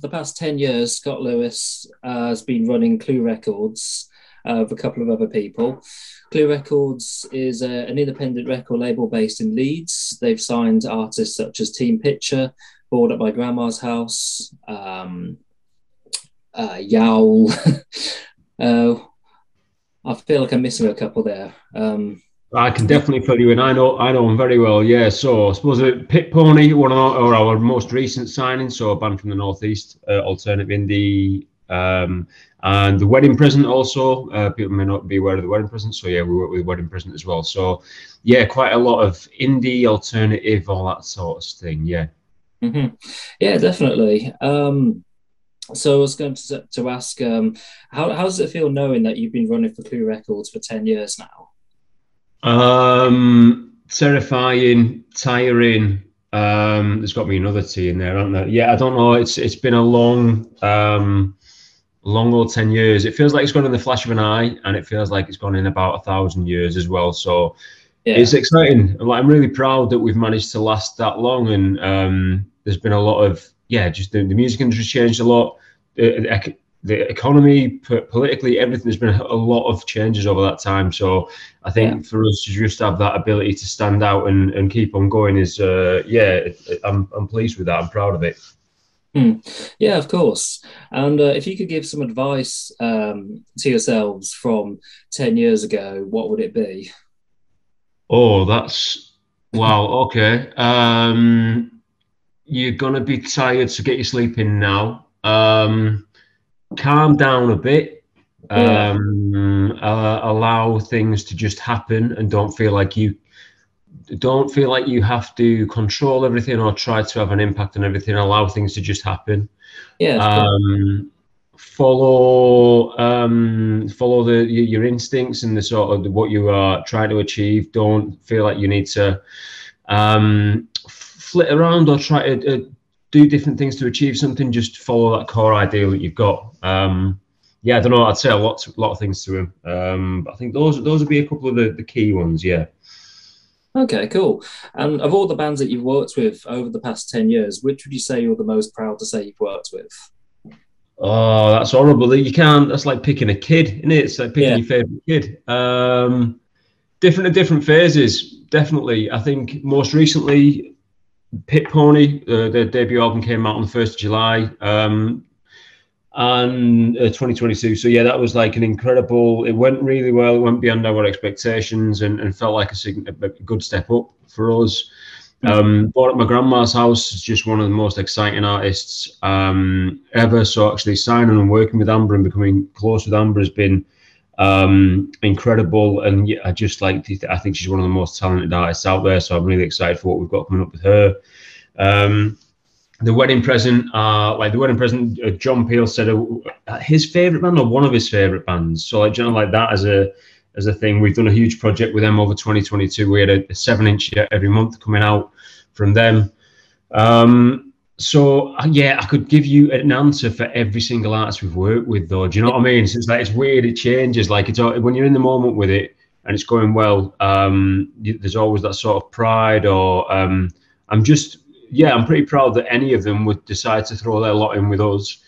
the past 10 years, Scott Lewis uh, has been running Clue Records uh, with a couple of other people. Clue Records is a, an independent record label based in Leeds. They've signed artists such as Team Picture, Bored at My Grandma's House, um, uh, Yowl. uh, I feel like I'm missing a couple there. Um, I can definitely fill you in. I know, I know him very well. Yeah. So I suppose it Pit Pony, one of our, our most recent signings, so a band from the northeast, uh, alternative indie, um, and the Wedding Present also. Uh, people may not be aware of the Wedding Present, so yeah, we work with Wedding Present as well. So yeah, quite a lot of indie, alternative, all that sort of thing. Yeah. Mm-hmm. Yeah, definitely. Um, so I was going to, to ask, um, how, how does it feel knowing that you've been running for Clue Records for 10 years now? Um, terrifying, tiring. Um, there's got to be another T in there, aren't there? Yeah, I don't know. It's it's been a long, um, long old ten years. It feels like it's gone in the flash of an eye, and it feels like it's gone in about a thousand years as well. So yeah. it's exciting. Like, I'm really proud that we've managed to last that long, and um, there's been a lot of yeah, just the, the music industry's changed a lot. The, the economy, politically, everything. There's been a lot of changes over that time. So I think yeah. for us to just have that ability to stand out and, and keep on going is, uh, yeah, I'm, I'm pleased with that. I'm proud of it. Hmm. Yeah, of course. And uh, if you could give some advice um, to yourselves from 10 years ago, what would it be? Oh, that's wow. Okay. Um, you're going to be tired, so get your sleep in now. Um, calm down a bit um, uh, allow things to just happen and don't feel like you don't feel like you have to control everything or try to have an impact on everything. Allow things to just happen. Yeah um, follow um, follow the your instincts and the sort of what you are trying to achieve. Don't feel like you need to um, flit around or try to uh, do different things to achieve something. Just follow that core ideal that you've got. Um, yeah, I don't know. I'd say a lot, a lot of things to him. Um, I think those those would be a couple of the, the key ones. Yeah. Okay, cool. And of all the bands that you've worked with over the past ten years, which would you say you're the most proud to say you've worked with? Oh, that's horrible. You can't. That's like picking a kid, isn't it? It's like picking yeah. your favorite kid. Um, different at different phases. Definitely, I think most recently Pit Pony, uh, their debut album came out on the 1st of July um, and uh, 2022. So, yeah, that was like an incredible, it went really well. It went beyond our expectations and, and felt like a, a, good step up for us. Um, Bored at My Grandma's House just one of the most exciting artists um, ever. So, actually, signing and working with Amber and becoming close with Amber has been um, incredible, and yeah, I just like. I think she's one of the most talented artists out there. So I'm really excited for what we've got coming up with her. Um, the wedding present, uh, like the wedding present, uh, John Peel said uh, his favorite band or one of his favorite bands. So like, you like that as a as a thing. We've done a huge project with them over 2022. We had a, a seven inch every month coming out from them. Um, so uh, yeah, I could give you an answer for every single artist we've worked with, though. Do you know what I mean? So it's like it's weird. It changes. Like it's when you're in the moment with it and it's going well. Um, there's always that sort of pride, or um, I'm just yeah, I'm pretty proud that any of them would decide to throw their lot in with us,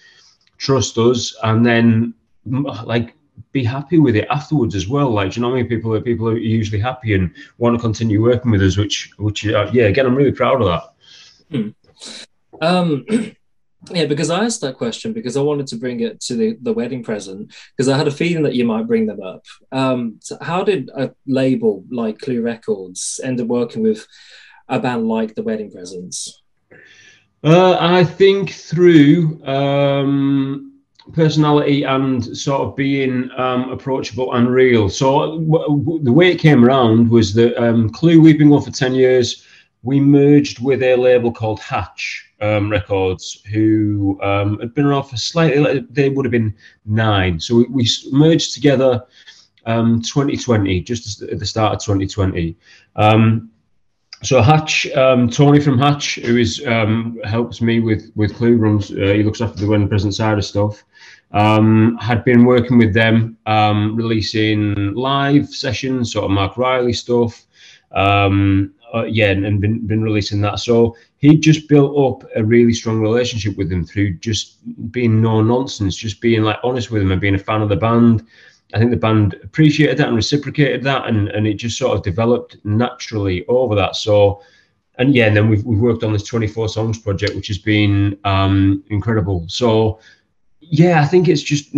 trust us, and then like be happy with it afterwards as well. Like, do you know what I mean? People are people are usually happy and want to continue working with us, which which uh, yeah, again, I'm really proud of that. Hmm. Um, yeah, because I asked that question because I wanted to bring it to the, the wedding present because I had a feeling that you might bring them up. Um, so how did a label like Clue Records end up working with a band like the Wedding Presents? Uh, I think through um, personality and sort of being um, approachable and real. So w- w- the way it came around was that um, Clue, we've been going for 10 years. We merged with a label called Hatch um, Records, who um, had been around for slightly, they would have been nine. So we, we merged together um, 2020, just at the start of 2020. Um, so Hatch, um, Tony from Hatch, who is um, helps me with with Clue runs, uh, he looks after the wedding present side of stuff. Had been working with them, releasing live sessions, sort of Marc Riley stuff, um, uh, yeah, and, and been, been releasing that. So he just built up a really strong relationship with him through just being no nonsense, just being like honest with him and being a fan of the band. I think the band appreciated that and reciprocated that, and, and it just sort of developed naturally over that. So, and yeah, and then we've, we've worked on this 24 songs project, which has been um, incredible. So, yeah, I think it's just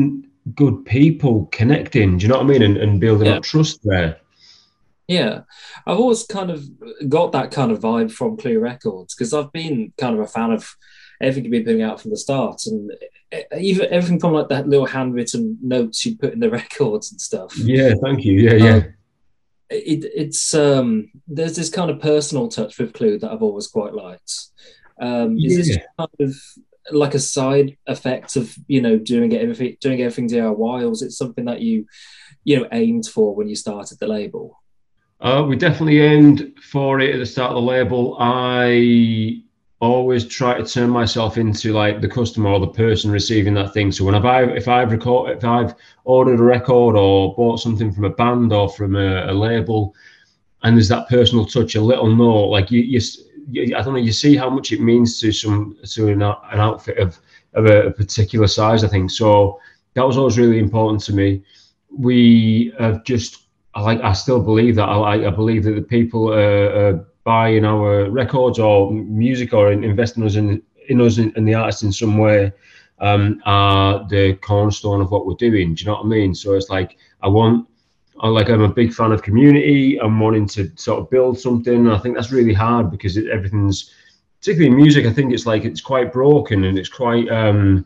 good people connecting, do you know what I mean? And, and building yeah. up trust there. Yeah, I've always kind of got that kind of vibe from Clue Records because I've been kind of a fan of everything you've been putting out from the start, and even everything from like that little handwritten notes you put in the records and stuff. Yeah, thank you. Yeah, yeah. Um, it, it's um, there's this kind of personal touch with Clue that I've always quite liked. Um, is this kind of like a side effect of you know doing everything doing everything DIY, or was it something that you you know aimed for when you started the label? Uh, we definitely aimed for it at the start of the label. I always try to turn myself into like the customer or the person receiving that thing. So when I've if I've record if I've ordered a record or bought something from a band or from a, a label, and there's that personal touch, a little note, like you, you, you, I don't know, you see how much it means to some to an, an outfit of of a, a particular size. I think so. That was always really important to me. We have just I like I still believe that I I believe that the people are, are buying our records or music or investing us in in us in, in the artists in some way um, are the cornerstone of what we're doing. Do you know what I mean? So it's like I want. I like I'm a big fan of community. I'm wanting to sort of build something. I think that's really hard because it, everything's, particularly in music. I think it's like it's quite broken and it's quite um,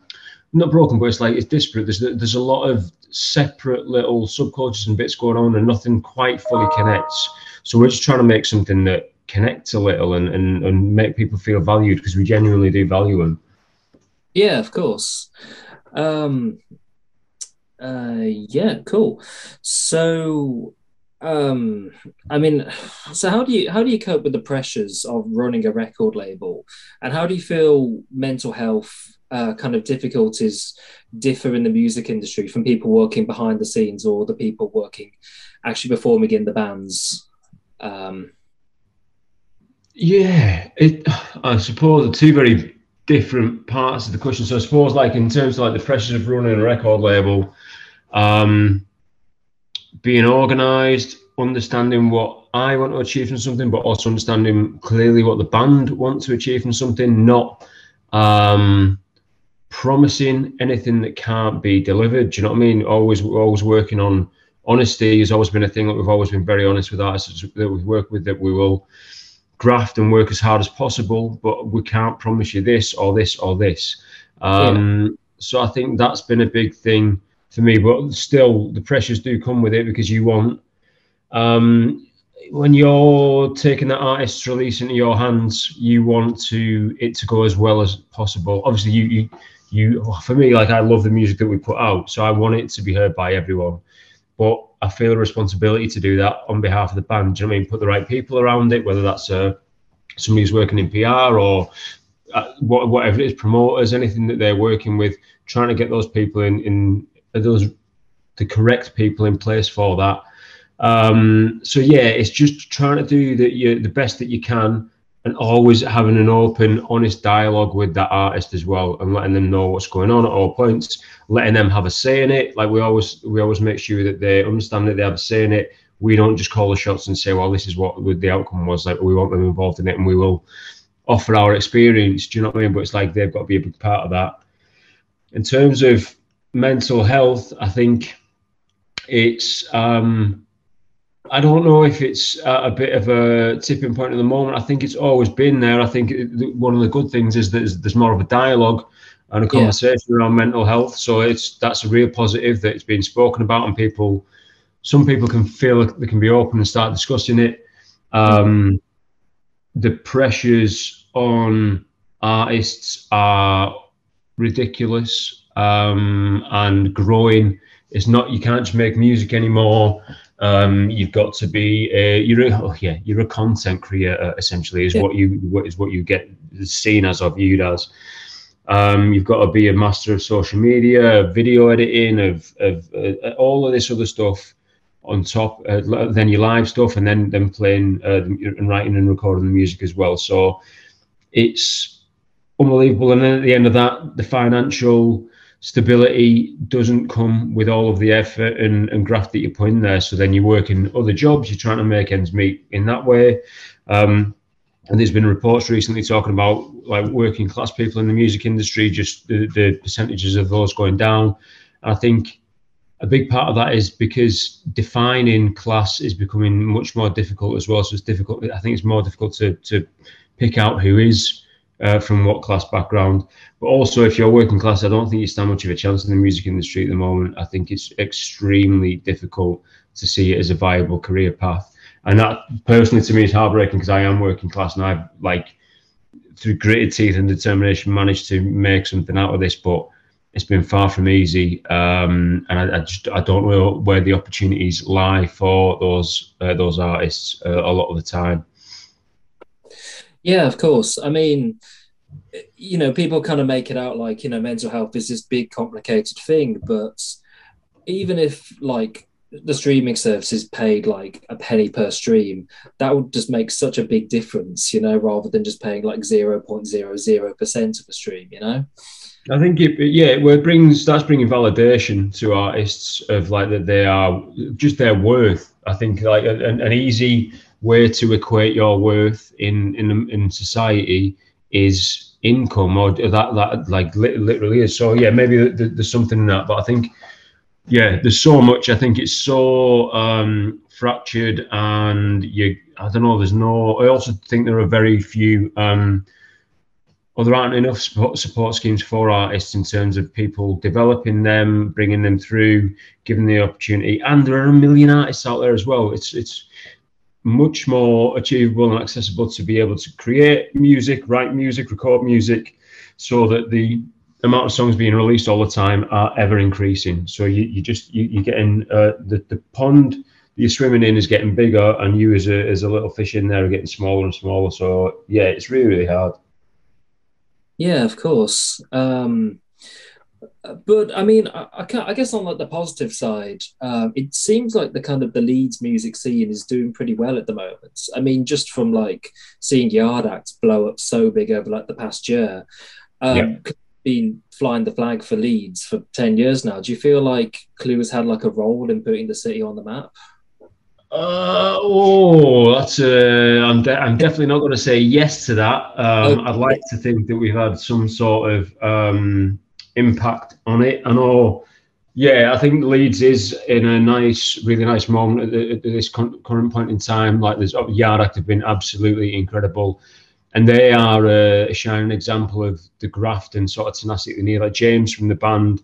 not broken, but it's like it's disparate. There's there's a lot of separate little subcultures and bits going on, and nothing quite fully connects. So we're just trying to make something that connects a little and and, and make people feel valued because we genuinely do value them. Yeah, of course. Um, uh, yeah, cool. So, um, I mean, so how do you how do you cope with the pressures of running a record label, and how do you feel mental health uh, kind of difficulties differ in the music industry from people working behind the scenes or the people working actually performing in the bands? Um, yeah, it. I suppose the two very different parts of the question. So I suppose, like in terms of like the pressures of running a record label, um, being organised, understanding what I want to achieve from something, but also understanding clearly what the band wants to achieve from something, not um, promising anything that can't be delivered. Do you know what I mean? Always, always working on honesty has always been a thing that we've always been very honest with artists that we've worked with. That we will graft and work as hard as possible, but we can't promise you this or this or this. Um, yeah. So I think that's been a big thing for me. But still, the pressures do come with it because you want. Um, when you're taking that artist's release into your hands, you want to it to go as well as possible. Obviously, you, you you for me like i love the music that we put out so i want it to be heard by everyone. But i feel a responsibility to do that on behalf of the band do you know what i mean? Put the right people around it whether that's uh, somebody who's working in pr or uh, whatever it is promoters anything that they're working with trying to get those people in in those the correct people in place for that. Um, so yeah it's just trying to do the, you, the best that you can and always having an open, honest dialogue with that artist as well, and letting them know what's going on at all points, letting them have a say in it. Like we always, we always make sure that they understand that they have a say in it. We don't just call the shots and say, "Well, this is what the outcome was." Like we want them involved in it, and we will offer our experience. Do you know what I mean? But it's like they've got to be a big part of that. In terms of mental health, I think it's um, I don't know if it's a bit of a tipping point at the moment. I think it's always been there. I think one of the good things is that there's more of a dialogue and a conversation yeah. around mental health. So it's that's a real positive that it's been spoken about, and people, some people can feel they can be open and start discussing it. Um, the pressures on artists are ridiculous um, and growing. It's not you can't just make music anymore um, you've got to be a, you're a, oh yeah you're a content creator essentially is yeah. what you what is what you get seen as or viewed as. Um, you've got to be a master of social media, video editing, of of uh, all of this other stuff. on top, uh, then your live stuff, and then then playing uh, and writing and recording the music as well. So it's unbelievable. And then at the end of that, the financial stability doesn't come with all of the effort and, and graft that you put in there. So then you work in other jobs, you're trying to make ends meet in that way. Um, and there's been reports recently talking about like working class people in the music industry, just the, the percentages of those going down. I think a big part of that is because defining class is becoming much more difficult as well. So it's difficult. I think it's more difficult to to pick out who is uh, from what class background. But also, if you're working class, I don't think you stand much of a chance in the music industry at the moment. I think it's extremely difficult to see it as a viable career path. And that personally to me is heartbreaking because I am working class and I've like through gritted teeth and determination managed to make something out of this. But it's been far from easy, um, and I, I, just I don't know where the opportunities lie for those uh, those artists uh, a lot of the time. Yeah, of course. I mean, you know, people kind of make it out like you know mental health is this big complicated thing, but even if like the streaming services paid like a penny per stream, that would just make such a big difference, you know, rather than just paying like zero point zero zero percent of a stream, you know. I think it, yeah, it brings that's bringing validation to artists of like that they are just their worth. I think like an, an easy way to equate your worth in in in society is income or that that like literally is. So yeah, maybe there's something in that, but I think yeah, there's so much. I think it's so um, fractured, and you I don't know. There's no. I also think there are very few. Um, or there aren't enough support, support schemes for artists in terms of people developing them, bringing them through, giving the opportunity. And there are a million artists out there as well. It's it's much more achievable and accessible to be able to create music, write music, record music, so that the amount of songs being released all the time are ever increasing. So you, you just you, you're getting uh, the the pond you're swimming in is getting bigger, and you as a as a little fish in there are getting smaller and smaller. So yeah, it's really really hard. Yeah, of course. Um, but I mean, I, I, guess on like the positive side, um, it seems like the kind of the Leeds music scene is doing pretty well at the moment. I mean, just from like seeing Yard Act blow up so big over like the past year, um, yeah. been flying the flag for Leeds for ten years now. Do you feel like Clue has had like a role in putting the city on the map? Uh, oh, that's. Uh, I'm, de- I'm definitely not going to say yes to that. Um. I'd like to think that we've had some sort of um, impact on it. I know. Yeah, I think Leeds is in a nice, really nice moment at, the, at this con- current point in time. Like, there's Yard Act have been absolutely incredible, and they are a, a shining example of the graft and sort of tenacity they need. Like James from the band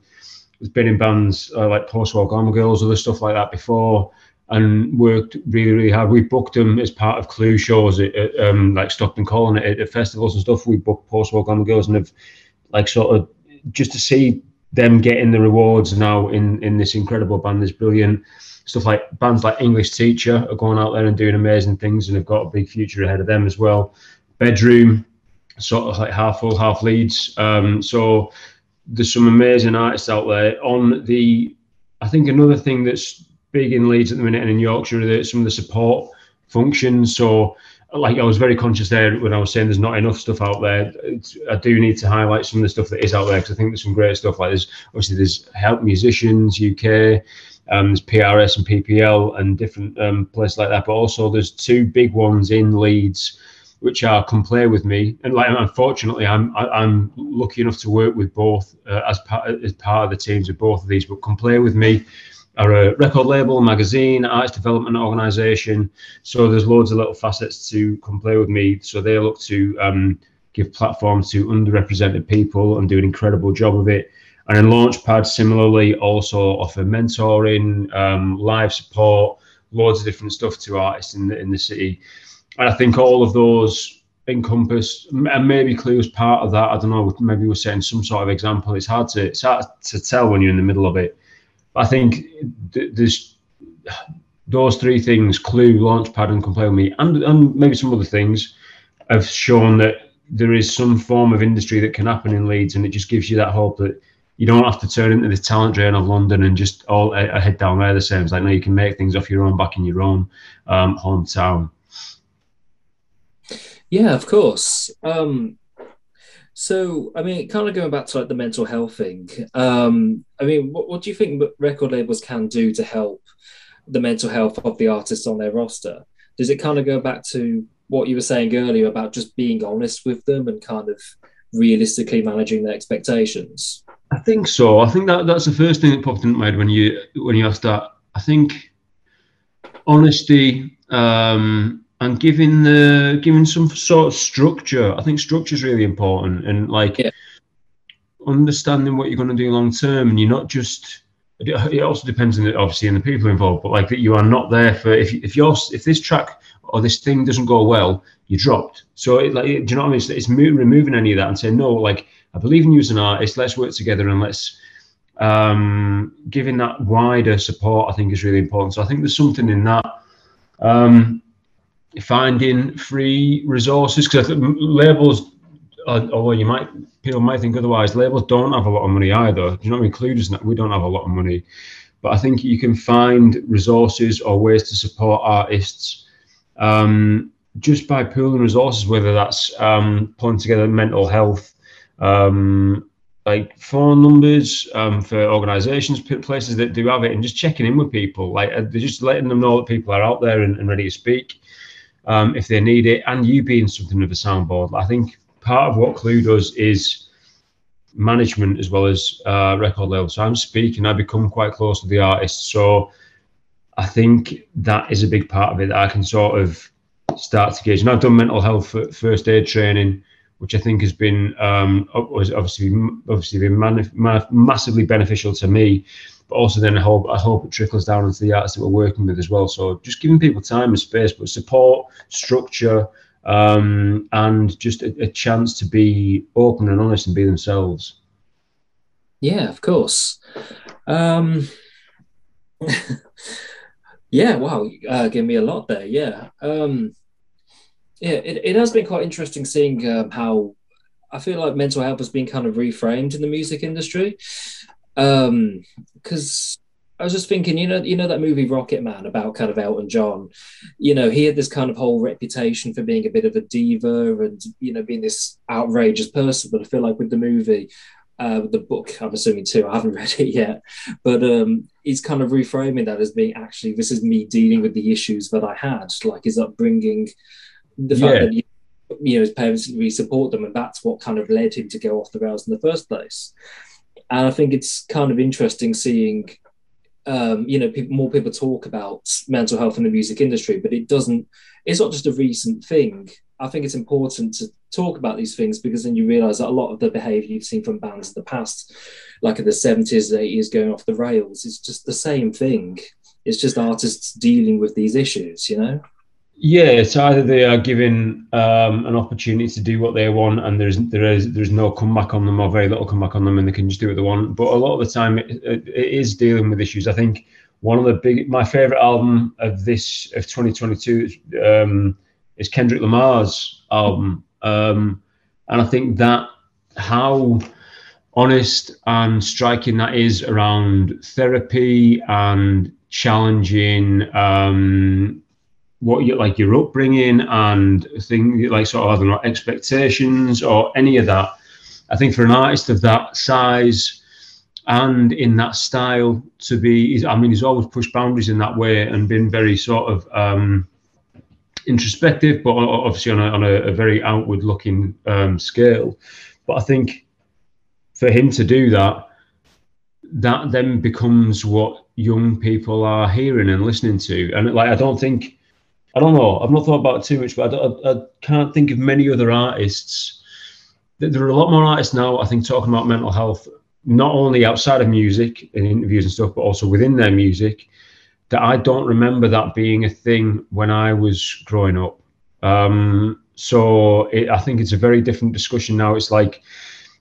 has been in bands uh, like Post War Glamour Girls, other stuff like that before and worked really, really hard. We booked them as part of Clue shows at, at um, like Stockton Calling at, at, festivals and stuff. We booked Post War Glamour Girls and have like sort of just to see them getting the rewards now in in this incredible band, this brilliant stuff like bands like English Teacher are going out there and doing amazing things and have got a big future ahead of them as well. Bedroom, sort of like half full, half Leeds. Um, so there's some amazing artists out there. On the, I think another thing that's big in Leeds at the minute and in Yorkshire are some of the support functions. So, like I was very conscious there when I was saying there's not enough stuff out there. It's, I do need to highlight some of the stuff that is out there because I think there's some great stuff. Like there's obviously there's Help Musicians UK, um, there's PRS and PPL and different um, places like that. But also there's two big ones in Leeds which are come play with me. And like, unfortunately, I'm I, am lucky enough to work with both uh, as part as part of the teams of both of these. But come play with me are a record label, magazine, arts development organization. So there's loads of little facets to come play with me. So they look to um, give platforms to underrepresented people and do an incredible job of it. And then Launchpad similarly also offer mentoring, um, live support, loads of different stuff to artists in the in the city. And I think all of those encompass and maybe Clue's part of that. I don't know. Maybe we're setting some sort of example. It's hard to it's hard to tell when you're in the middle of it I think th- there's those three things: Clue, Launchpad, and Come Play with Me, and and maybe some other things have shown that there is some form of industry that can happen in Leeds, and it just gives you that hope that you don't have to turn into the talent drain of London and just all uh, head down there the same. It's like no, you can make things off your own back in your own um, hometown. Yeah, of course. Um, so, I mean, kind of going back to like the mental health thing. Um, I mean, what, what do you think record labels can do to help the mental health of the artists on their roster? Does it kind of go back to what you were saying earlier about just being honest with them and kind of realistically managing their expectations? I think so. I think that that's the first thing that popped into my head when you when you asked that. I think honesty um, and giving the giving some sort of structure. I think structure is really important, and like yeah. understanding what you're going to do long term, and you're not just. It also depends on the, obviously on the people involved, but like that you are not there for if if you're if this track or this thing doesn't go well, you're dropped. So it, like, do you know what I mean? It's, it's removing any of that and saying no. Like I believe in you as an artist. Let's work together and let's um, giving that wider support. I think is really important. So I think there's something in that. Um, finding free resources because labels, although you might people might think otherwise, labels don't have a lot of money either. Do you know what I mean? we don't have a lot of money, but I think you can find resources or ways to support artists um, just by pooling resources, whether that's um, pulling together mental health. Um, like phone numbers um, for organizations, places that do have it, and just checking in with people. Like uh, just letting them know that people are out there and, and ready to speak um, if they need it, and you being something of a soundboard. I think part of what Clue does is management as well as uh, record label. So I'm speaking, I become quite close to the artist. So I think that is a big part of it that I can sort of start to gauge. And I've done mental health first aid training, which I think has been um, obviously obviously been man- massively beneficial to me also then I hope I hope it trickles down into the artists that we're working with as well. So just giving people time and space, but support, structure, um, and just a, a, chance to be open and honest and be themselves. Yeah, of course. Um, yeah, wow, uh, give me a lot there. Yeah, um, yeah, it, it has been quite interesting seeing um, how I feel like mental health has been kind of reframed in the music industry. Um, because I was just thinking, you know, you know that movie Rocket Man about kind of Elton John. You know, he had this kind of whole reputation for being a bit of a diva and you know being this outrageous person. But I feel like with the movie, uh, the book, I'm assuming too. I haven't read it yet, but um, he's kind of reframing that as being actually this is me dealing with the issues that I had, like his upbringing, the fact yeah. that you know his parents didn't really support them, and that's what kind of led him to go off the rails in the first place and I think it's kind of interesting seeing, um, you know, people, more people talk about mental health in the music industry, but it doesn't. It's not just a recent thing. I think it's important to talk about these things because then you realize that a lot of the behavior you've seen from bands in the past, like in the 70s, 80s, going off the rails, is just the same thing. It's just artists dealing with these issues, you know? Yeah, it's either they are given um, an opportunity to do what they want, and there's there is there's no comeback on them or very little comeback on them, and they can just do what they want. But a lot of the time, it, it, it is dealing with issues. I think one of the big, my favorite album of this of 2022 um, is Kendrick Lamar's album, um, and I think that how honest and striking that is around therapy and challenging um, what you like your upbringing and things like sort of I don't know expectations or any of that. I think for an artist of that size and in that style to be, I mean, he's always pushed boundaries in that way and been very sort of um, introspective, but obviously on a, on a, a very outward looking um, scale. But I think for him to do that, that then becomes what young people are hearing and listening to. And like, I don't think I don't know. I've not thought about it too much, but I, I, I can't think of many other artists. There are a lot more artists now, I think, talking about mental health, not only outside of music and interviews and stuff, but also within their music. That I don't remember that being a thing when I was growing up. Um, so it, I think it's a very different discussion now. It's like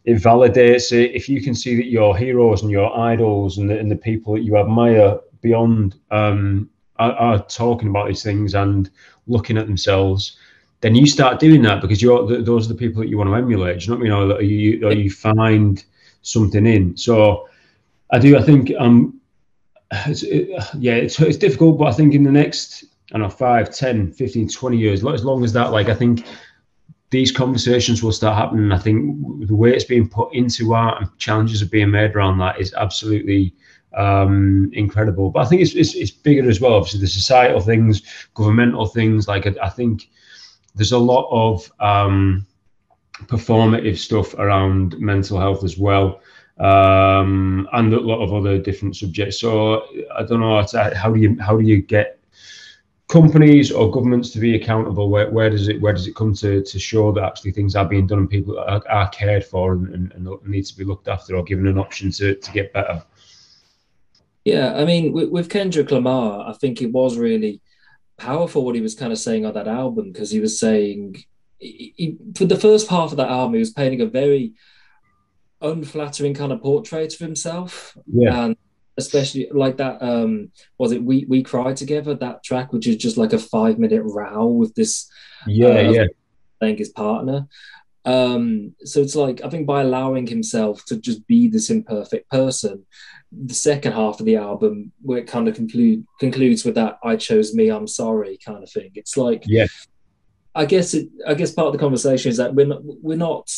it validates it. If you can see that your heroes and your idols and the, and the people that you admire beyond um, are, are talking about these things and looking at themselves, then you start doing that because you're those are the people that you want to emulate. Do you know what I mean? Or you, or you find something in. So I do. I think um, it's, it, yeah, it's, it's difficult, but I think in the next I don't know 5, 10, 15, 20 years, as long as that, like I think these conversations will start happening. I think the way it's being put into art and challenges are being made around that is absolutely um, incredible. But I think it's, it's, it's bigger as well. Obviously, the societal things, governmental things. Like I, I think there's a lot of um, performative stuff around mental health as well, um, and a lot of other different subjects. So I don't know how do you how do you get companies or governments to be accountable where, where does it where does it come to to show that actually things are being done and people are, are cared for and, and, and, need to be looked after or given an option to, to get better yeah i mean with, with kendrick lamar i think it was really powerful what he was kind of saying on that album because he was saying he, he, for the first half of that album he was painting a very unflattering kind of portrait of himself. Yeah. And especially like that um was it we we cried together that track which is just like a five minute row with this yeah uh, yeah. Playing his partner. Um so it's like i think by allowing himself to just be this imperfect person the second half of the album where it kind of conclude concludes with that i chose me i'm sorry kind of thing it's like yeah i guess it i guess part of the conversation is that we're not we're not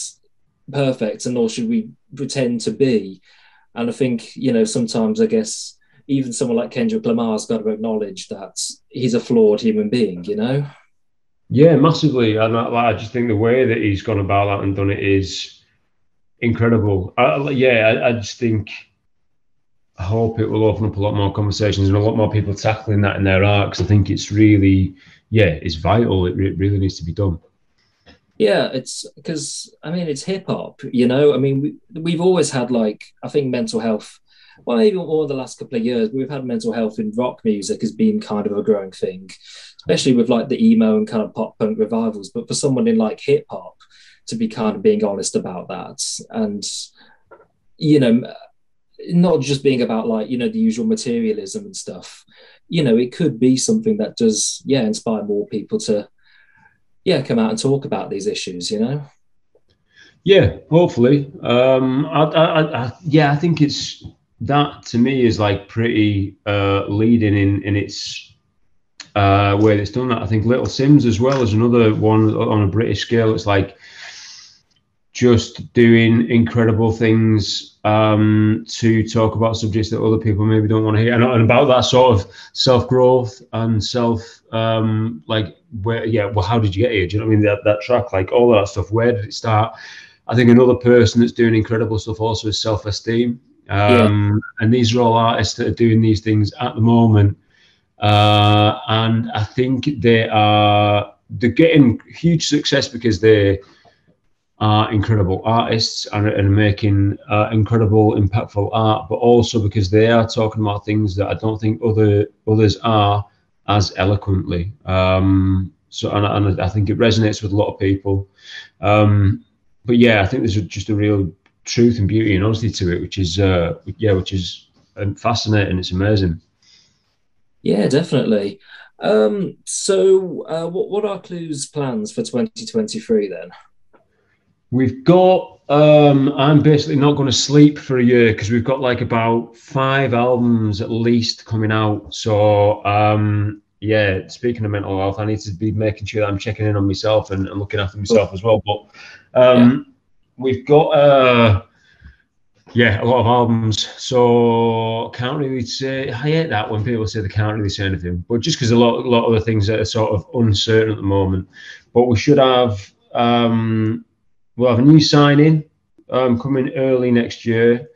perfect and nor should we pretend to be and I think, you know, sometimes I guess even someone like Kendrick Lamar's got to acknowledge that he's a flawed human being, you know? Yeah, massively. And I, I just think the way that he's gone about that and done it is incredible. I, yeah, I, I just think, I hope it will open up a lot more conversations and a lot more people tackling that in their because I think it's really, yeah, it's vital. It, re- really needs to be done. Yeah, it's because I mean it's hip hop, you know. I mean we we've always had like I think mental health. Well, even more the last couple of years, we've had mental health in rock music has been kind of a growing thing, especially with like the emo and kind of pop punk revivals. But for someone in like hip hop to be kind of being honest about that, and you know, not just being about like you know the usual materialism and stuff, you know, it could be something that does yeah inspire more people to yeah come out and talk about these issues you know? Yeah hopefully. Um I, I, I, yeah i think it's that to me is like pretty uh leading in in its uh way it's done that. I think little simz as well as another one on a british scale. It's like just doing incredible things um, to talk about subjects that other people maybe don't want to hear, and, and about that sort of self growth and self um, like where yeah, well, how did you get here? Do you know what I mean? That that track, like all that stuff. Where did it start? I think another person that's doing incredible stuff also is self esteem, um, yeah. and these are all artists that are doing these things at the moment, uh, and I think they are they're getting huge success because they are incredible artists and, and making uh, incredible, impactful art, but also because they are talking about things that I don't think other others are as eloquently. Um, so, and, and, I think it resonates with a lot of people. Um, but yeah, I think there's just a real truth and beauty and honesty to it, which is uh, yeah, which is um, fascinating. It's amazing. Yeah, definitely. Um, so, uh, what what are Clue's plans for 2023 then? We've got. Um, I'm basically not going to sleep for a year because we've got like about five albums at least coming out. So um, yeah, speaking of mental health, I need to be making sure that I'm checking in on myself and, and looking after myself as well. But um, yeah. we've got uh, yeah, a lot of albums. So can't really say I hate that when people say they can't really say anything, but just because a lot, a lot of the things that are sort of uncertain at the moment. But we should have um, we'll have a new signing um, coming early next year,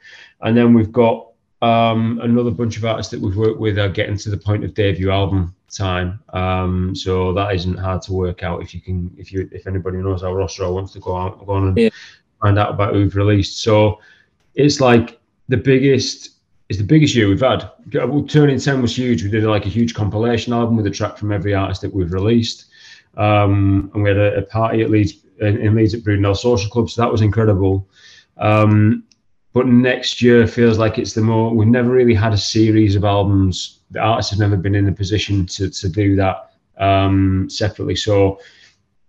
and then we've got um, another bunch of artists that we've worked with are getting to the point of debut album time. Um, so that isn't hard to work out if you can, if you, if anybody knows our roster or wants to go out, go on and yeah. find out about who we've released. So it's like the biggest, it's the biggest year we've had. Turning Ten was huge. We did like a huge compilation album with a track from every artist that we've released. Um, and we had a, a party at Leeds in, in Leeds at Brudenell Social Club. So that was incredible. Um, but next year feels like it's the more we've never really had a series of albums. The artists have never been in a position to to do that um, separately. So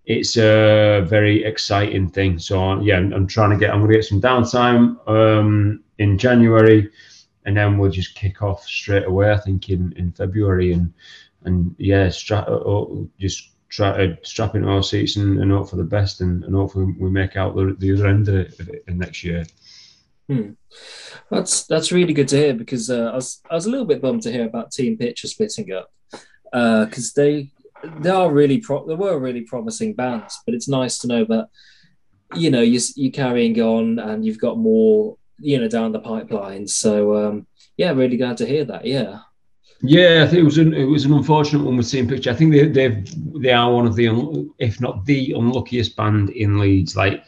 it's a very exciting thing. So yeah, I'm, I'm trying to get. I'm going to get some downtime um, in January, and then we'll just kick off straight away. I think in, in February, and and yeah, stra- uh, uh, just try to strap into our seats and, and hope for the best, and, and hopefully we make out the, the other end of it next year. Hmm. That's that's really good to hear because uh, I was I was a little bit bummed to hear about Team Picture splitting up because uh, they they are really pro- they were really promising bands, but it's nice to know that you know you you're carrying on and you've got more you know down the pipeline. So um, yeah, really glad to hear that. Yeah. Yeah, I think it was an it was an unfortunate one with Team Picture. I think they they they are one of the if not the unluckiest band in Leeds. Like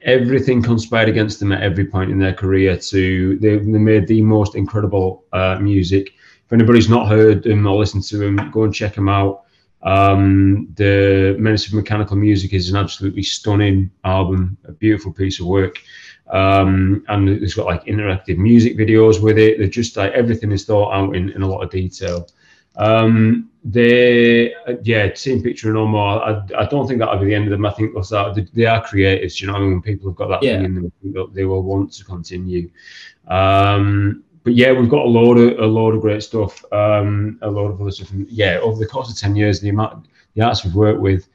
everything conspired against them at every point in their career. To they, they made the most incredible uh, music. If anybody's not heard them or listened to them, go and check them out. Um, the Menace of Mechanical Music is an absolutely stunning album, a beautiful piece of work. Um, and it's got like interactive music videos with it. They're just like everything is thought out in, in a lot of detail. Um, they, yeah, Team Picture and Omar. I, I don't think that'll be the end of them. I think that they are creators. You know, I mean, when people have got that yeah. thing in them, they will want to continue. Um, but yeah, we've got a load of a load of great stuff, um, a load of other stuff. And yeah, over the course of ten years, the amount the artists we've worked with,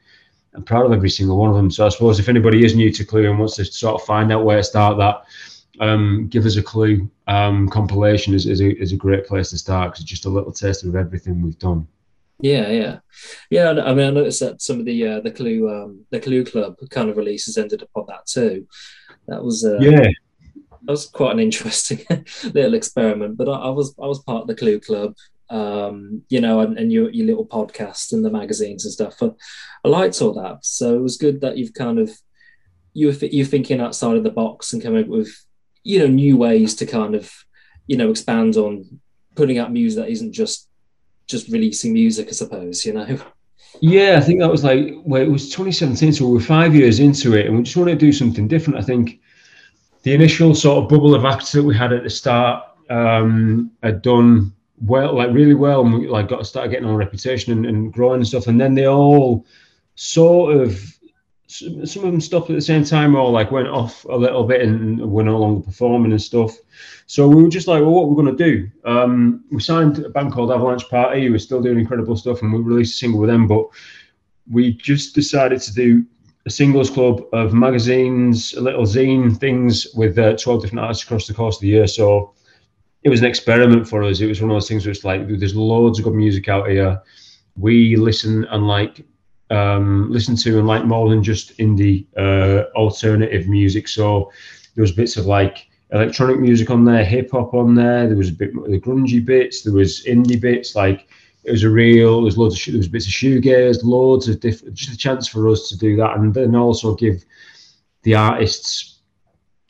I'm proud of every single one of them. So I suppose if anybody is new to Clue and wants to sort of find out where to start that, um, give us a clue. Um, compilation is, is, a, is a great place to start because it's just a little taste of everything we've done. Yeah, yeah, yeah. I mean, I noticed that some of the uh, the Clue um, the Clue Club kind of releases ended up on that too. That was uh, yeah, that was quite an interesting little experiment. But I, I, was I was part of the Clue Club, um, you know, and, and your your little podcast and the magazines and stuff. But I liked all that, so it was good that you've kind of you you're thinking outside of the box and coming up with you know new ways to kind of you know expand on putting out music that isn't just just releasing music, I suppose. You know. Yeah, I think that was like well, it was 2017, so we're five years into it, and we just wanted to do something different. I think the initial sort of bubble of acts that we had at the start um, had done well, like really well, and we like got to start getting our reputation and, and growing and stuff. And then they all sort of some of them stopped at the same time or like went off a little bit and were no longer performing and stuff. So we were just like, well, what we're we going to do? Um, we signed a band called Avalanche Party. who was still doing incredible stuff, and we released a single with them. But we just decided to do a singles club of magazines, a little zine things with uh, 12 different artists across the course of the year. So it was an experiment for us. It was one of those things where it's like there's loads of good music out here. We listen and like um, listen to and like more than just indie uh, alternative music. So there was bits of like electronic music on there, hip hop on there. There was a bit the grungy bits. There was indie bits like it was a real. There's loads of there was bits of shoegaze, loads of different. Just a chance for us to do that, and then also give the artists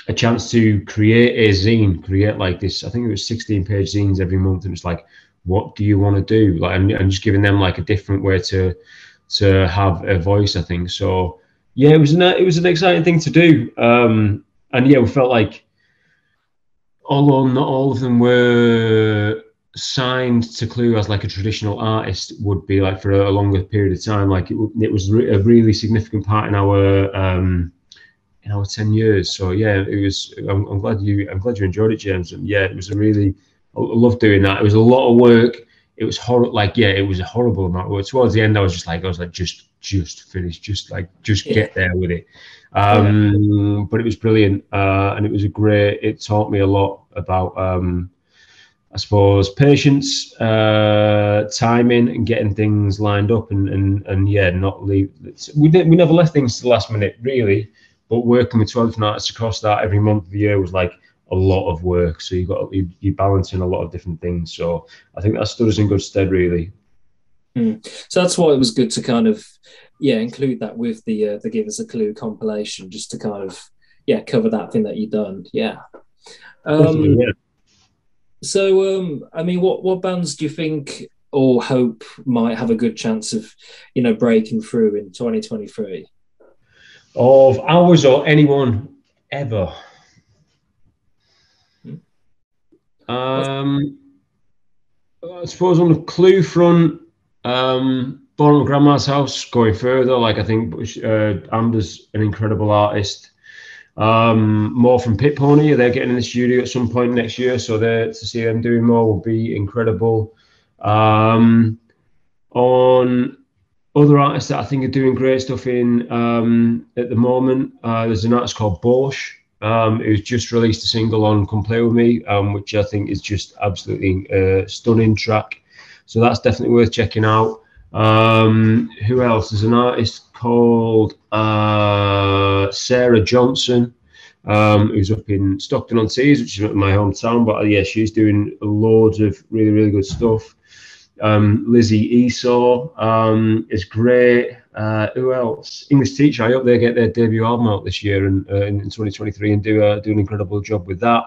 a chance to create a zine, create like this. I think it was 16 page zines every month, and it's like, what do you want to do? Like, I'm just giving them like a different way to to have a voice. I think so. Yeah, it was an it was an exciting thing to do, um, and yeah, we felt like although not all of them were signed to Clue as like a traditional artist would be like for a, longer period of time. Like it, it was re- a really significant part in our um, in our ten years. So yeah, it was. I'm, I'm, glad you. I'm glad you enjoyed it, James. And yeah, it was a really. I love doing that. It was a lot of work. It was horrible. Like yeah, it was a horrible amount of work. Towards the end, I was just like, I was like, just, just finish, just like, just yeah. get there with it. Um, yeah. But it was brilliant, uh, and it was a great. It taught me a lot about. Um, I suppose patience, uh, timing, and getting things lined up, and and and yeah, not leave. We did, we never left things to the last minute, really. But working with twelve nights across that every month of the year was like a lot of work. So you got you, you're balancing a lot of different things. So I think that stood us in good stead, really. Mm. So that's why it was good to kind of yeah include that with the uh, the give us a clue compilation, just to kind of yeah cover that thing that you've done. Yeah. Um, yeah. So, um, I mean, what what bands do you think or hope might have a good chance of, you know, breaking through in 2023? Of ours or anyone ever? Um, I suppose on the Clue front, um, Bottom Grandma's House going further. Like I think uh, Amber's an incredible artist. Um, more from Pit Pony. They're getting in the studio at some point next year, so to see them doing more will be incredible. Um, on other artists that I think are doing great stuff in um, at the moment, uh, there's an artist called Bosch um, who's just released a single on "Come Play with Me," um, which I think is just absolutely uh, stunning track. So that's definitely worth checking out. Um, who else? There's an artist called uh, Sarah Johnson, um, who's up in Stockton on Tees, which is my hometown. But uh, yeah, she's doing loads of really, really good stuff. Um, Lizzie Esau um, is great. Uh, who else? English Teacher. I hope they get their debut album out this year and uh, in, in 2023 and do uh, do an incredible job with that.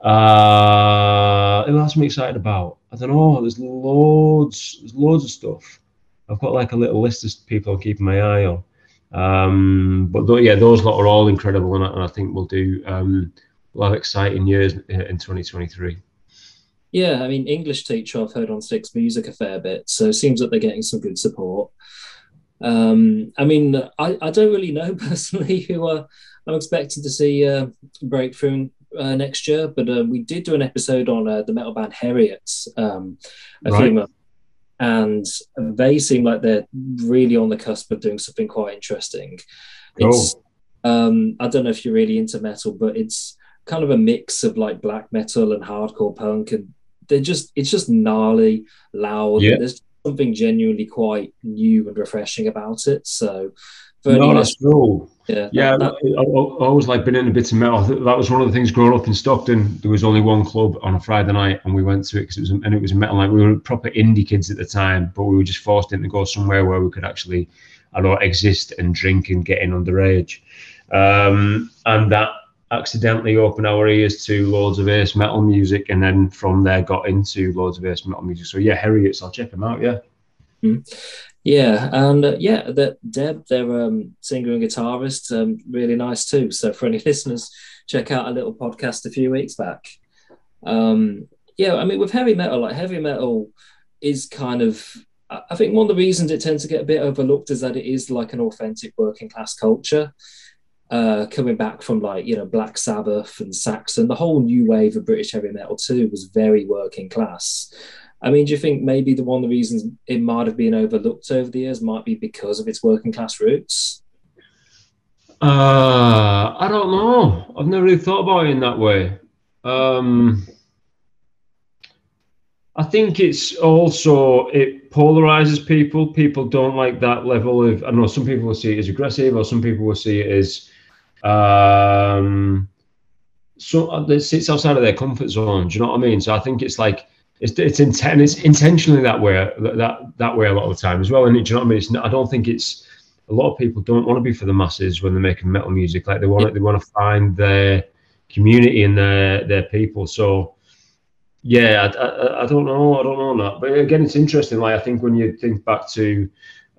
Uh, who else am I excited about? I don't know. There's loads. There's loads of stuff. I've got like a little list of people I'm keeping my eye on. Um, but th- yeah, those lot are all incredible, and I, and I think we'll do um, lot of exciting years in 2023. Yeah, I mean, English teacher I've heard on Six Music a fair bit, so it seems that they're getting some good support. Um, I mean, I, I don't really know personally who uh, I'm expecting to see uh, break through uh, next year, but uh, we did do an episode on uh, the metal band Heriots um, a right. few months and they seem like they're really on the cusp of doing something quite interesting. It's um, I don't know if you're really into metal, but it's kind of a mix of like black metal and hardcore punk, and they're just it's just gnarly, loud. Yeah. There's something genuinely quite new and refreshing about it. So no, that's cool. Yeah, yeah. That, I, I, always like been in a bit of metal. That was one of the things growing up in Stockton. There was only one club on a Friday night, and we went to it because it was and it was a metal night. We were proper indie kids at the time, but we were just forced into go somewhere where we could actually, I don't know, exist and drink and get in underage. Um, and that accidentally opened our ears to loads of ace metal music, and then from there got into loads of ace metal music. So yeah, Heriots, I'll check them out. Yeah. Mm. Yeah, and uh, yeah, that Deb, their um, singer and guitarist, um, really nice too. So for any listeners, check out a little podcast a few weeks back. Um, yeah, I mean, with heavy metal, like heavy metal is kind of, I think one of the reasons it tends to get a bit overlooked is that it is like an authentic working class culture. Uh, coming back from like you know Black Sabbath and Saxon, the whole new wave of British heavy metal too was very working class. I mean, do you think maybe the one of the reasons it might have been overlooked over the years might be because of its working class roots? Uh, I don't know. I've never really thought about it in that way. Um, I think it's also it polarizes people. People don't like that level of. I don't know some people will see it as aggressive, or some people will see it as um, so it sits outside of their comfort zone. Do you know what I mean? So I think it's like it's it's, inten- it's intentionally that way that that way a lot of the time as well. And do you know what I mean? It's not, I don't think it's a lot of people don't want to be for the masses when they're making metal music. Like they want to, they want to find their community and their their people. So yeah, I, I, I, don't know, I don't know that. But again, it's interesting. Like I think when you think back to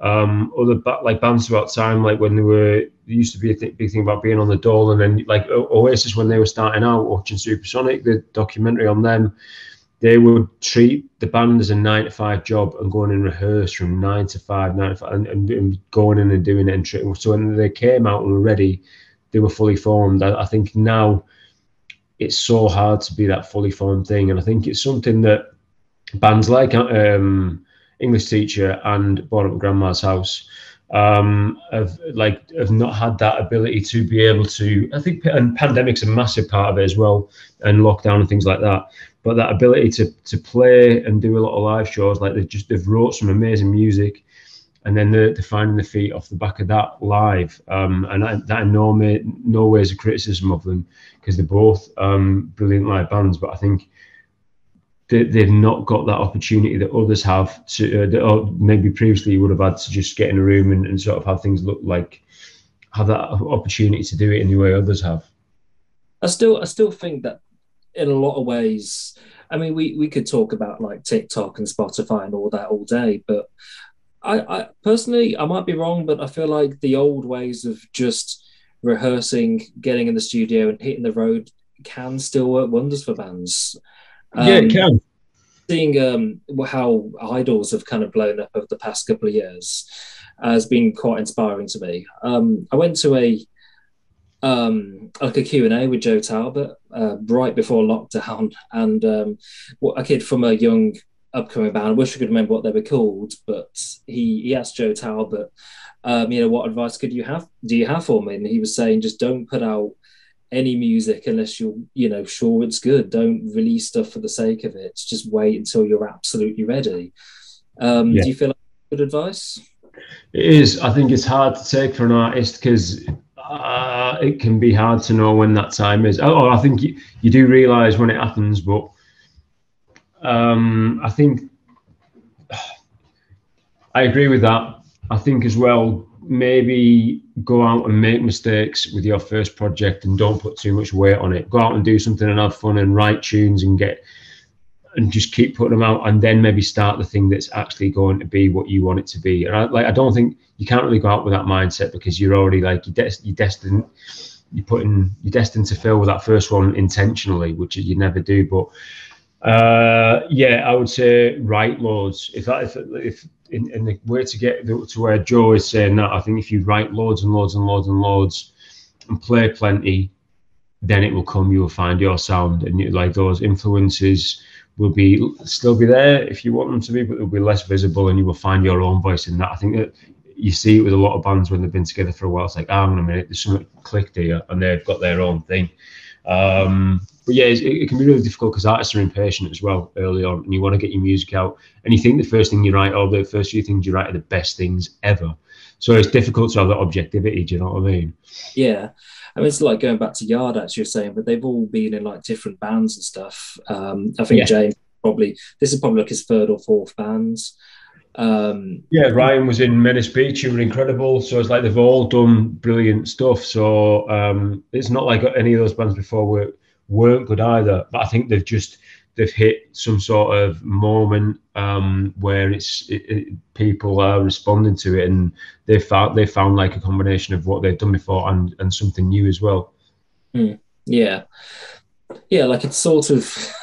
um, other like bands throughout time, like when they were there used to be a th- big thing about being on the dole, and then like Oasis when they were starting out, watching Supersonic, the documentary on them they would treat the band as a nine to five job and going and rehearse from nine to five, nine to five, and, and, and going in and doing it. And so when they came out and were ready, they were fully formed. I, I, think now it's so hard to be that fully formed thing, and I think it's something that bands like um, English Teacher and Bored at My Grandma's House um, have like have not had that ability to be able to. I think and pandemic's a massive part of it as well, and lockdown and things like that but that ability to to play and do a lot of live shows, like they've just they've wrote some amazing music, and then they're, they're finding the feet off the back of that live. Um, and that, that in no, no way is a criticism of them because they're both um, brilliant live bands. But I think they, they've not got that opportunity that others have to, uh, that, or maybe previously you would have had to just get in a room and, and sort of have things look like have that opportunity to do it in the way others have. I still, I still think that in a lot of ways. I mean, we, we could talk about like TikTok and Spotify and all that all day, but I, I personally, I might be wrong, but I feel like the old ways of just rehearsing, getting in the studio, and hitting the road can still work wonders for bands. Um, yeah, it um, can. seeing um, how IDLES have kind of blown up over the past couple of years has been quite inspiring to me. Um, I went to a um, like a Q&A with Joe Talbot uh, right before lockdown and um, a kid from a young upcoming band, I wish I could remember what they were called, but he, he asked Joe Talbot, um, you know, what advice could you have, do you have for me? And he was saying, just don't put out any music unless you're, you know, sure it's good. Don't release stuff for the sake of it. Just wait until you're absolutely ready. Um, yeah. Do you feel like good advice? It is. I think it's hard to take for an artist because uh, it can be hard to know when that time is. Oh, I think you, you do realize when it happens, but um, I think I agree with that. I think as well, maybe go out and make mistakes with your first project and don't put too much weight on it. Go out and do something and have fun and write tunes and get and just keep putting them out and then maybe start the thing that's actually going to be what you want it to be. And I like I don't think you can't really go out with that mindset because you're already like you're, des- you're destined you're putting you're destined to fail with that first one intentionally, which you never do. But uh, yeah, I would say write loads. If that if if in, in the way to get to where Joe is saying that, I think if you write loads and loads and loads and loads and play plenty, then it will come. You will find your sound and you, like those influences will be still be there if you want them to be, but they'll be less visible, and you will find your own voice in that. I think that you see it with a lot of bands when they've been together for a while. It's like, oh, hang on a minute, there's something clicked here, and they've got their own thing. Um, but yeah, it, it, can be really difficult because artists are impatient as well early on, and you want to get your music out, and you think the first thing you write or the first few things you write are the best things ever. So it's difficult to have that objectivity. Do you know what I mean? Yeah. I mean, it's like going back to Yard, as you're saying, but they've all been in like different bands and stuff. Um, I think yeah. James probably this is probably like his third or fourth band. Um, yeah, Ryan was in Menace Beach, who were incredible. So it's like they've all done brilliant stuff. So um, it's not like any of those bands before were weren't good either. But I think they've just they've hit some sort of moment um, where it's it, it, people are responding to it, and they found they found like a combination of what they've done before and and something new as well. Mm, yeah, yeah, like it's sort of.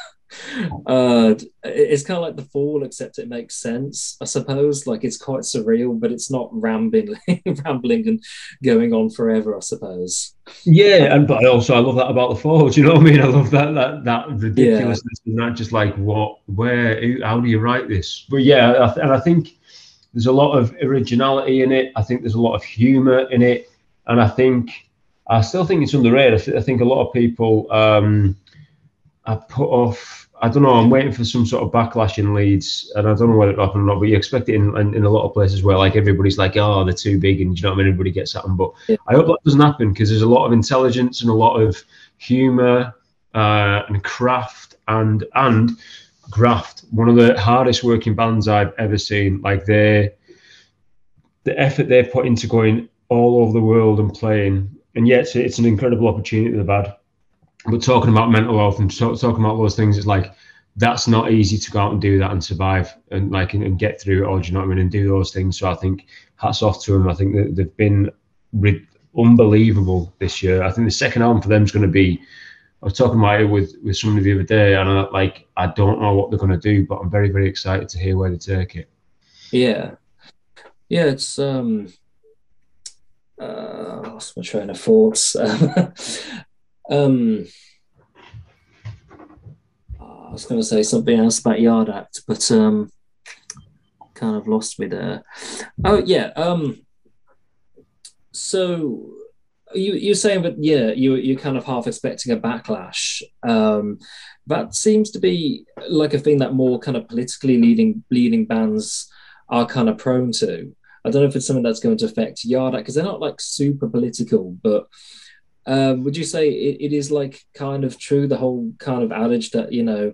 Uh it's kind of like the fall except it makes sense i suppose. Like it's quite surreal but it's not rambling rambling and going on forever i suppose. Yeah and but i also i love that about the fall do you know what i mean? I love that that that ridiculousness yeah. and that just like what where how do you write this? But yeah and i think there's a lot of originality in it i think there's a lot of humor in it and i think i still think it's underrated i think a lot of people um are put off I don't know. I'm waiting for some sort of backlash in Leeds, and I don't know whether it'll happen or not. But you expect it in, in, in, a lot of places where like everybody's like, "Oh, they're too big," and you know what I mean. Everybody gets at them, but yeah. I hope that doesn't happen because there's a lot of intelligence and a lot of humour uh, and craft and and graft. One of the hardest working bands I've ever seen. Like they, the effort they've put into going all over the world and playing, and yet it's an incredible opportunity they've had but talking about mental health and talking about those things, it's like that's not easy to go out and do that and survive and like and, and get through it all. Do you know what I mean? And do those things. So I think hats off to them. I think that they've been re- unbelievable this year. I think the second album for them is going to be. I was talking about it with with somebody the other day, and I like I don't know what they're going to do, but I'm very very excited to hear where they take it. Yeah, yeah, it's um, uh, lost my train of thoughts. Um, I was going to say something else about Yard Act, but um, kind of lost me there. Oh yeah. Um, so you you're saying that yeah you you're kind of half expecting a backlash. Um, that seems to be like a thing that more kind of politically leading leading bands are kind of prone to. I don't know if it's something that's going to affect Yard Act because they're not like super political, but um, would you say it, it is like kind of true the whole kind of adage that you know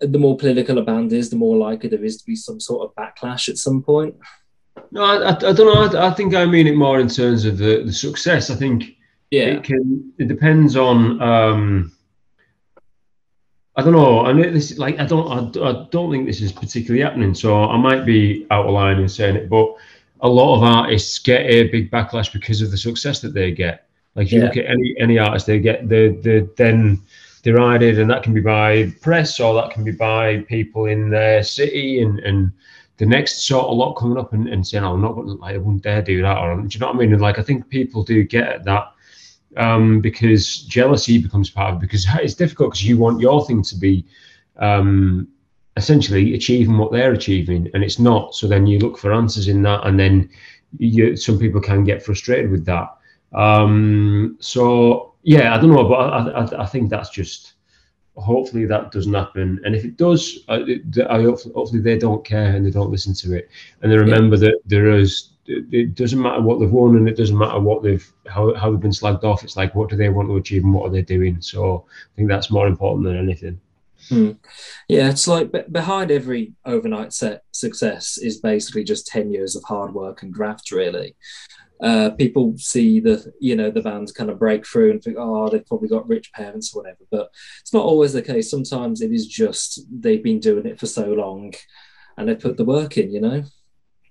the more political a band is, the more likely there is to be some sort of backlash at some point? No, I, I, I don't know. I, I, think I mean it more in terms of the, the success. I think yeah, it can. It depends on. Um, I don't know. I mean, this like I don't. I, I don't think this is particularly happening. So I might be out of line in saying it, but a lot of artists get a big backlash because of the success that they get. Like you yeah. look at any any artist, they get the they then derided, and that can be by press or that can be by people in their city and and the next sort of lot coming up and, and saying, oh, "I'm not going like I wouldn't dare do that," or do you know what I mean? And like I think people do get that um, because jealousy becomes part of it because it's difficult because you want your thing to be um, essentially achieving what they're achieving and it's not so then you look for answers in that and then you, some people can get frustrated with that um, so yeah i don't know but I, I, I, think that's just hopefully that doesn't happen and if it does I, I hopefully they don't care and they don't listen to it and they remember yeah. that there is it doesn't matter what they've won and it doesn't matter what they've how, how they've been slagged off it's like what do they want to achieve and what are they doing so i think that's more important than anything Hmm. Yeah, it's like behind every overnight set success is basically just 10 years of hard work and graft, really. Uh, people see the you know the bands kind of break through and think oh they've probably got rich parents or whatever but it's not always the case. Sometimes it is just they've been doing it for so long and they put the work in you know